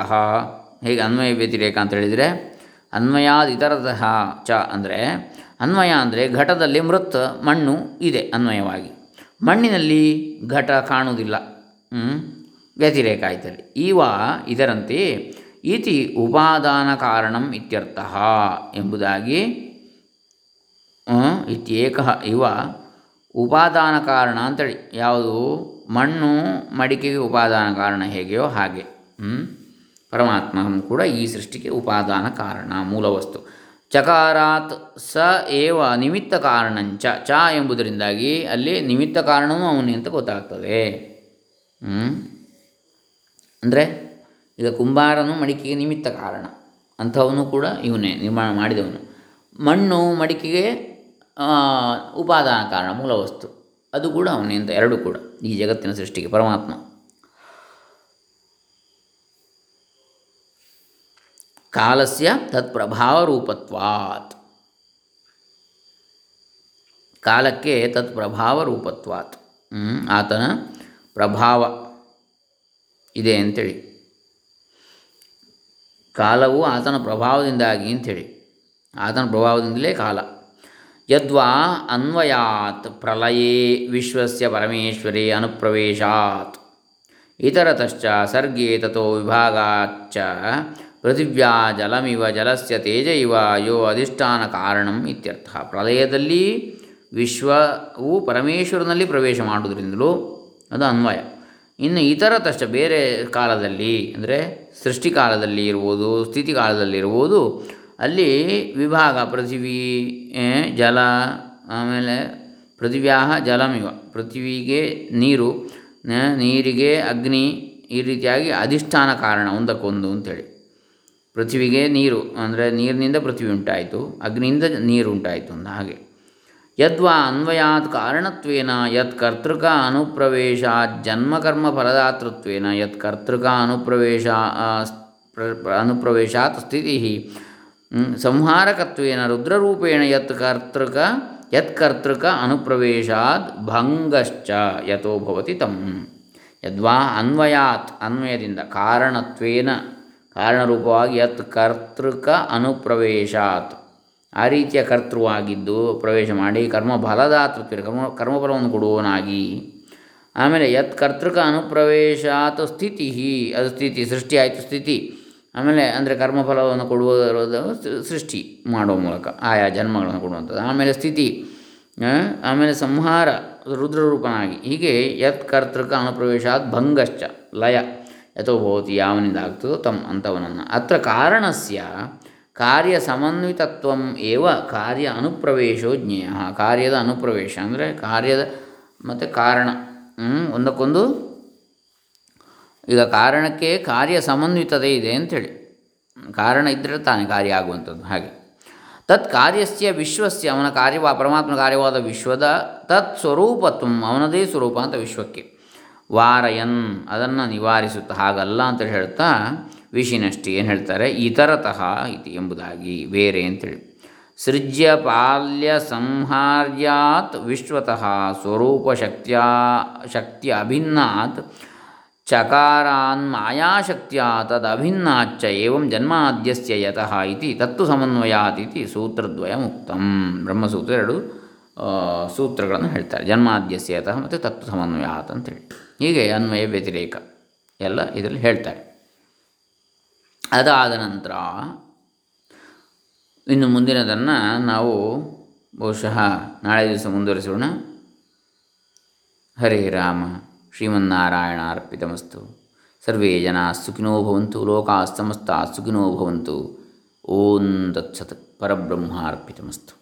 ಹೇಗೆ ಅನ್ವಯ ವ್ಯತಿರೇಕ ಅಂತ ಹೇಳಿದರೆ, ಅನ್ವಯಾದ ಇತರತಃ ಚ ಅಂದರೆ, ಅನ್ವಯ ಅಂದರೆ ಘಟದಲ್ಲಿ ಮೃತ್ ಮಣ್ಣು ಇದೆ ಅನ್ವಯವಾಗಿ. ಮಣ್ಣಿನಲ್ಲಿ ಘಟ ಕಾಣುವುದಿಲ್ಲ. ವ್ಯತಿರೇಕ ಆಯ್ತಲ್ಲಿ. ಈವ ಇದರಂತೆ ಇತಿ ಉಪಾದಾನ ಕಾರಣಂ ಇತ್ಯರ್ಥ ಎಂಬುದಾಗಿ ಇತ್ಯೇಕ ಇವ ಉಪಾದಾನ ಕಾರಣ ಅಂತೇಳಿ. ಯಾವುದು? ಮಣ್ಣು ಮಡಿಕೆಗೆ ಉಪಾದಾನ ಕಾರಣ ಹೇಗೆಯೋ ಹಾಗೆ. ಪರಮಾತ್ಮ ಕೂಡ ಈ ಸೃಷ್ಟಿಗೆ ಉಪಾದಾನ ಕಾರಣ ಮೂಲವಸ್ತು. ಚಕಾರಾತ್ ಸ ಏವ ನಿಮಿತ್ತ ಕಾರಣಂಚ. ಚ ಎಂಬುದರಿಂದಾಗಿ ಅಲ್ಲಿ ನಿಮಿತ್ತ ಕಾರಣವೂ ಅವನೇ ಅಂತ ಗೊತ್ತಾಗ್ತದೆ. ಅಂದರೆ ಈಗ ಕುಂಬಾರನು ಮಡಿಕೆಗೆ ನಿಮಿತ್ತ ಕಾರಣ. ಅಂಥವನು ಕೂಡ ಇವನೇ, ನಿರ್ಮಾಣ ಮಾಡಿದವನು. ಮಣ್ಣು ಮಡಿಕೆಗೆ ಉಪಾದಾನ ಕಾರಣ ಮೂಲ ವಸ್ತು ಅದು ಕೂಡ ಅವನಿಂದ, ಎರಡು ಕೂಡ, ಈ ಜಗತ್ತಿನ ಸೃಷ್ಟಿಗೆ, ಪರಮಾತ್ಮ. ಕಾಲಸ್ಯ ತತ್ಪ್ರಭಾವರೂಪತ್ವಾತ್. ಕಾಲಕ್ಕೆ ತತ್ಪ್ರಭಾವರೂಪತ್ವಾತ್. ಆತನ ಪ್ರಭಾವ ಇದೆ ಅಂಥೇಳಿ ಕಾಲವು ಆತನ ಪ್ರಭಾವದಿಂದಾಗಿ ಅಂಥೇಳಿ ಆತನ ಪ್ರಭಾವದಿಂದಲೇ ಕಾಲ. ಯದ್ವಾ ಅನ್ವಯಾತ್ ಪ್ರಲಯೇ ವಿಶ್ವಸ್ಯ ಪರಮೇಶ್ವರೇ ಅನುಪ್ರವೇಶಾತ್. ಇತರತಶ್ಚ ಸರ್ಗೇ ತಥೋ ವಿಭಾಗಾಚ್ಚ. ಪೃಥಿವ್ಯಾ ಜಲಮಿವ ಜಲಸ್ಯ ತೇಜ ಇವ ಯೋ ಅಧಿಷ್ಠಾನ ಕಾರಣಂ ಇತ್ಯರ್ಥ. ಪ್ರಲಯದಲ್ಲಿ ವಿಶ್ವವು ಪರಮೇಶ್ವರನಲ್ಲಿ ಪ್ರವೇಶ ಮಾಡುವುದರಿಂದಲೂ ಅದು ಅನ್ವಯ. ಇನ್ನು ತಷ್ಟ ಬೇರೆ ಕಾಲದಲ್ಲಿ, ಅಂದರೆ ಸೃಷ್ಟಿಕಾಲದಲ್ಲಿ ಇರ್ಬೋದು ಸ್ಥಿತಿ ಕಾಲದಲ್ಲಿ ಇರ್ಬೋದು ಅಲ್ಲಿ ವಿಭಾಗ, ಪೃಥಿವಿ ಜಲ, ಆಮೇಲೆ ಪೃಥಿವ್ಯಾಹ ಜಲಮಿವ ಪೃಥ್ವಿಗೆ ನೀರು ನೀರಿಗೆ ಅಗ್ನಿ ಈ ರೀತಿಯಾಗಿ ಅಧಿಷ್ಠಾನ ಕಾರಣ ಒಂದಕ್ಕೊಂದು ಅಂತೇಳಿ. ಪೃಥ್ವಿಗೆ ನೀರು, ಅಂದರೆ ನೀರಿನಿಂದ ಪೃಥ್ವಿ ಉಂಟಾಯಿತು, ಅಗ್ನಿಯಿಂದ ನೀರು ಉಂಟಾಯಿತು ಅಂತ ಹಾಗೆ. ಯದ್ವಾ ಅನ್ವಯಾತ್ ಕಾರಣತ್ವೇನ, ಯತ್ ಕರ್ತೃಕ ಅನುಪ್ರವೇಶಾತ್ ಜನ್ಮಕರ್ಮ ಫಲದಾತೃತ್ವೇನ, ಯತ್ ಕರ್ತೃಕ ಅನುಪ್ರವೇಶ ಅನುಪ್ರವೇಶಾತ್ ಸ್ಥಿತಿ ಸಂಹಾರಕತ್ವೇನ ರುದ್ರರೂಪೇಣ ಯತ್ ಕರ್ತೃಕ ಯತ್ಕರ್ತೃಕ ಅನುಪ್ರವೇಶಾತ್ ಭಂಗಶ್ಚ ಯಥೋ ತಂ. ಯದ್ವಾ ಅನ್ವಯಾತ್, ಅನ್ವಯದಿಂದ ಕಾರಣತ್ವೇನ, ಕಾರಣರೂಪವಾಗಿ ಯತ್ ಕರ್ತೃಕ ಅನುಪ್ರವೇಶಾತ್. ಆ ರೀತಿಯ ಕರ್ತೃವಾಗಿದ್ದು ಪ್ರವೇಶ ಮಾಡಿ ಕರ್ಮ ಫಲದಾತೃತ್ವ ಕರ್ಮ, ಕರ್ಮಫಲವನ್ನು ಕೊಡುವವನಾಗಿ. ಆಮೇಲೆ ಯತ್ ಕರ್ತೃಕ ಅನುಪ್ರವೇಶಾತ್ ಸ್ಥಿತಿ ಅದು ಸ್ಥಿತಿ ಸೃಷ್ಟಿ ಆಯಿತು ಸ್ಥಿತಿ. ಆಮೇಲೆ ಅಂದರೆ ಕರ್ಮಫಲವನ್ನು ಕೊಡುವ ಸೃಷ್ಟಿ ಮಾಡುವ ಮೂಲಕ, ಆಯಾ ಜನ್ಮಗಳನ್ನು ಕೊಡುವಂಥದ್ದು. ಆಮೇಲೆ ಸ್ಥಿತಿ ಆಮೇಲೆ ಸಂಹಾರ, ರುದ್ರರೂಪನಾಗಿ. ಹೀಗೆ ಯತ್ ಕರ್ತೃಕ ಅನುಪ್ರವೇಶಾತ್ ಭಂಗಶ್ಚ, ಲಯ. ಯಥೋ ಭವತಿ, ಯಾವನಿಂದ ಆಗ್ತದೋ ತಮ್ಮ ಅಂಥವನನ್ನು ಅತ್ರ ಕಾರಣಸ್ಯ, ಕಾರ್ಯ ಸಮನ್ವಿತತ್ವ ಏವ ಕಾರ್ಯ ಅನುಪ್ರವೇಶೋ ಜ್ಞೇಯ. ಕಾರ್ಯದ ಅನುಪ್ರವೇಶ ಅಂದರೆ ಕಾರ್ಯದ ಮತ್ತು ಕಾರಣ ಒಂದಕ್ಕೊಂದು ಈಗ ಕಾರಣಕ್ಕೆ ಕಾರ್ಯ ಸಮನ್ವಿತತೆ ಇದೆ ಅಂಥೇಳಿ. ಕಾರಣ ಇದ್ದರೆ ತಾನೇ ಕಾರ್ಯ ಆಗುವಂಥದ್ದು. ಹಾಗೆ. ತತ್ ಕಾರ್ಯಸ್ಯ ವಿಶ್ವಸ್ಯ, ಅವನ ಕಾರ್ಯವ ಪರಮಾತ್ಮ ಕಾರ್ಯವಾದ ವಿಶ್ವದ ತತ್ ಸ್ವರೂಪತ್ವ, ಅವನದೇ ಸ್ವರೂಪ ಅಂತ ವಿಶ್ವಕ್ಕೆ. ವಾರಯನ್, ಅದನ್ನು ನಿವಾರಿಸುತ್ತಾ ಹಾಗಲ್ಲ ಅಂತ ಹೇಳ್ತಾ ವಿಷಿನಷ್ಟಿ ಏನು ಹೇಳ್ತಾರೆ? ಇತರತಃ ಇತಿ ಎಂಬುದಾಗಿ, ಬೇರೆ ಅಂತೇಳಿ ಸೃಜ್ಯ ಪಾಲ್ಯ ಸಂಹಾರ್ಯಾತ್ ವಿಶ್ವತಃ ಸ್ವರೂಪ ಶಕ್ತಿಯ ಶಕ್ತಿ ಅಭಿನ್ನಾತ್ ಚಕಾರಾನ್ ಮಾಯಾಶಕ್ತಿಯ ತದಭಿನ್ನಾಚ್ಚ ಏವಂ ಜನ್ಮಾದ್ಯಸ್ಯ ಯತಃ ಇತಿ ತತ್ತು ಸಮನ್ವಯಾತ್ ಇತಿ ಸೂತ್ರದ್ವಯ ಮುಕ್ತಂ ಬ್ರಹ್ಮಸೂತ್ರ ಎರಡು ಸೂತ್ರಗಳನ್ನು ಹೇಳ್ತಾರೆ। ಜನ್ಮಾದ್ಯಸ್ಯ ಯತಃ ಮತ್ತು ತತ್ತು ಸಮನ್ವಯಾತ್ ಅಂತೇಳಿ। ಹೀಗೆ ಅನ್ವಯ ವ್ಯತಿರೇಕ ಎಲ್ಲ ಇದರಲ್ಲಿ ಹೇಳ್ತಾರೆ। ಅದಾದ ನಂತರ ಇನ್ನು ಮುಂದಿನದನ್ನು ನಾವು ಬಹುಶಃ ನಾಳೆ ದಿವಸ ಮುಂದುವರಿಸೋಣ। ಹರೇ ರಾಮ। ಶ್ರೀಮನ್ನಾರಾಯಣ ಅರ್ಪಿತಮಸ್ತು ಸರ್ವೇ ಜನ ಸುಖಿನೋ ಭವಂತು ಲೋಕಾ ಭವಂತು. ಓಂ ತತ್ಸತ್ ಪರಬ್ರಹ್ಮಾರ್ಪಿತಮಸ್ತು.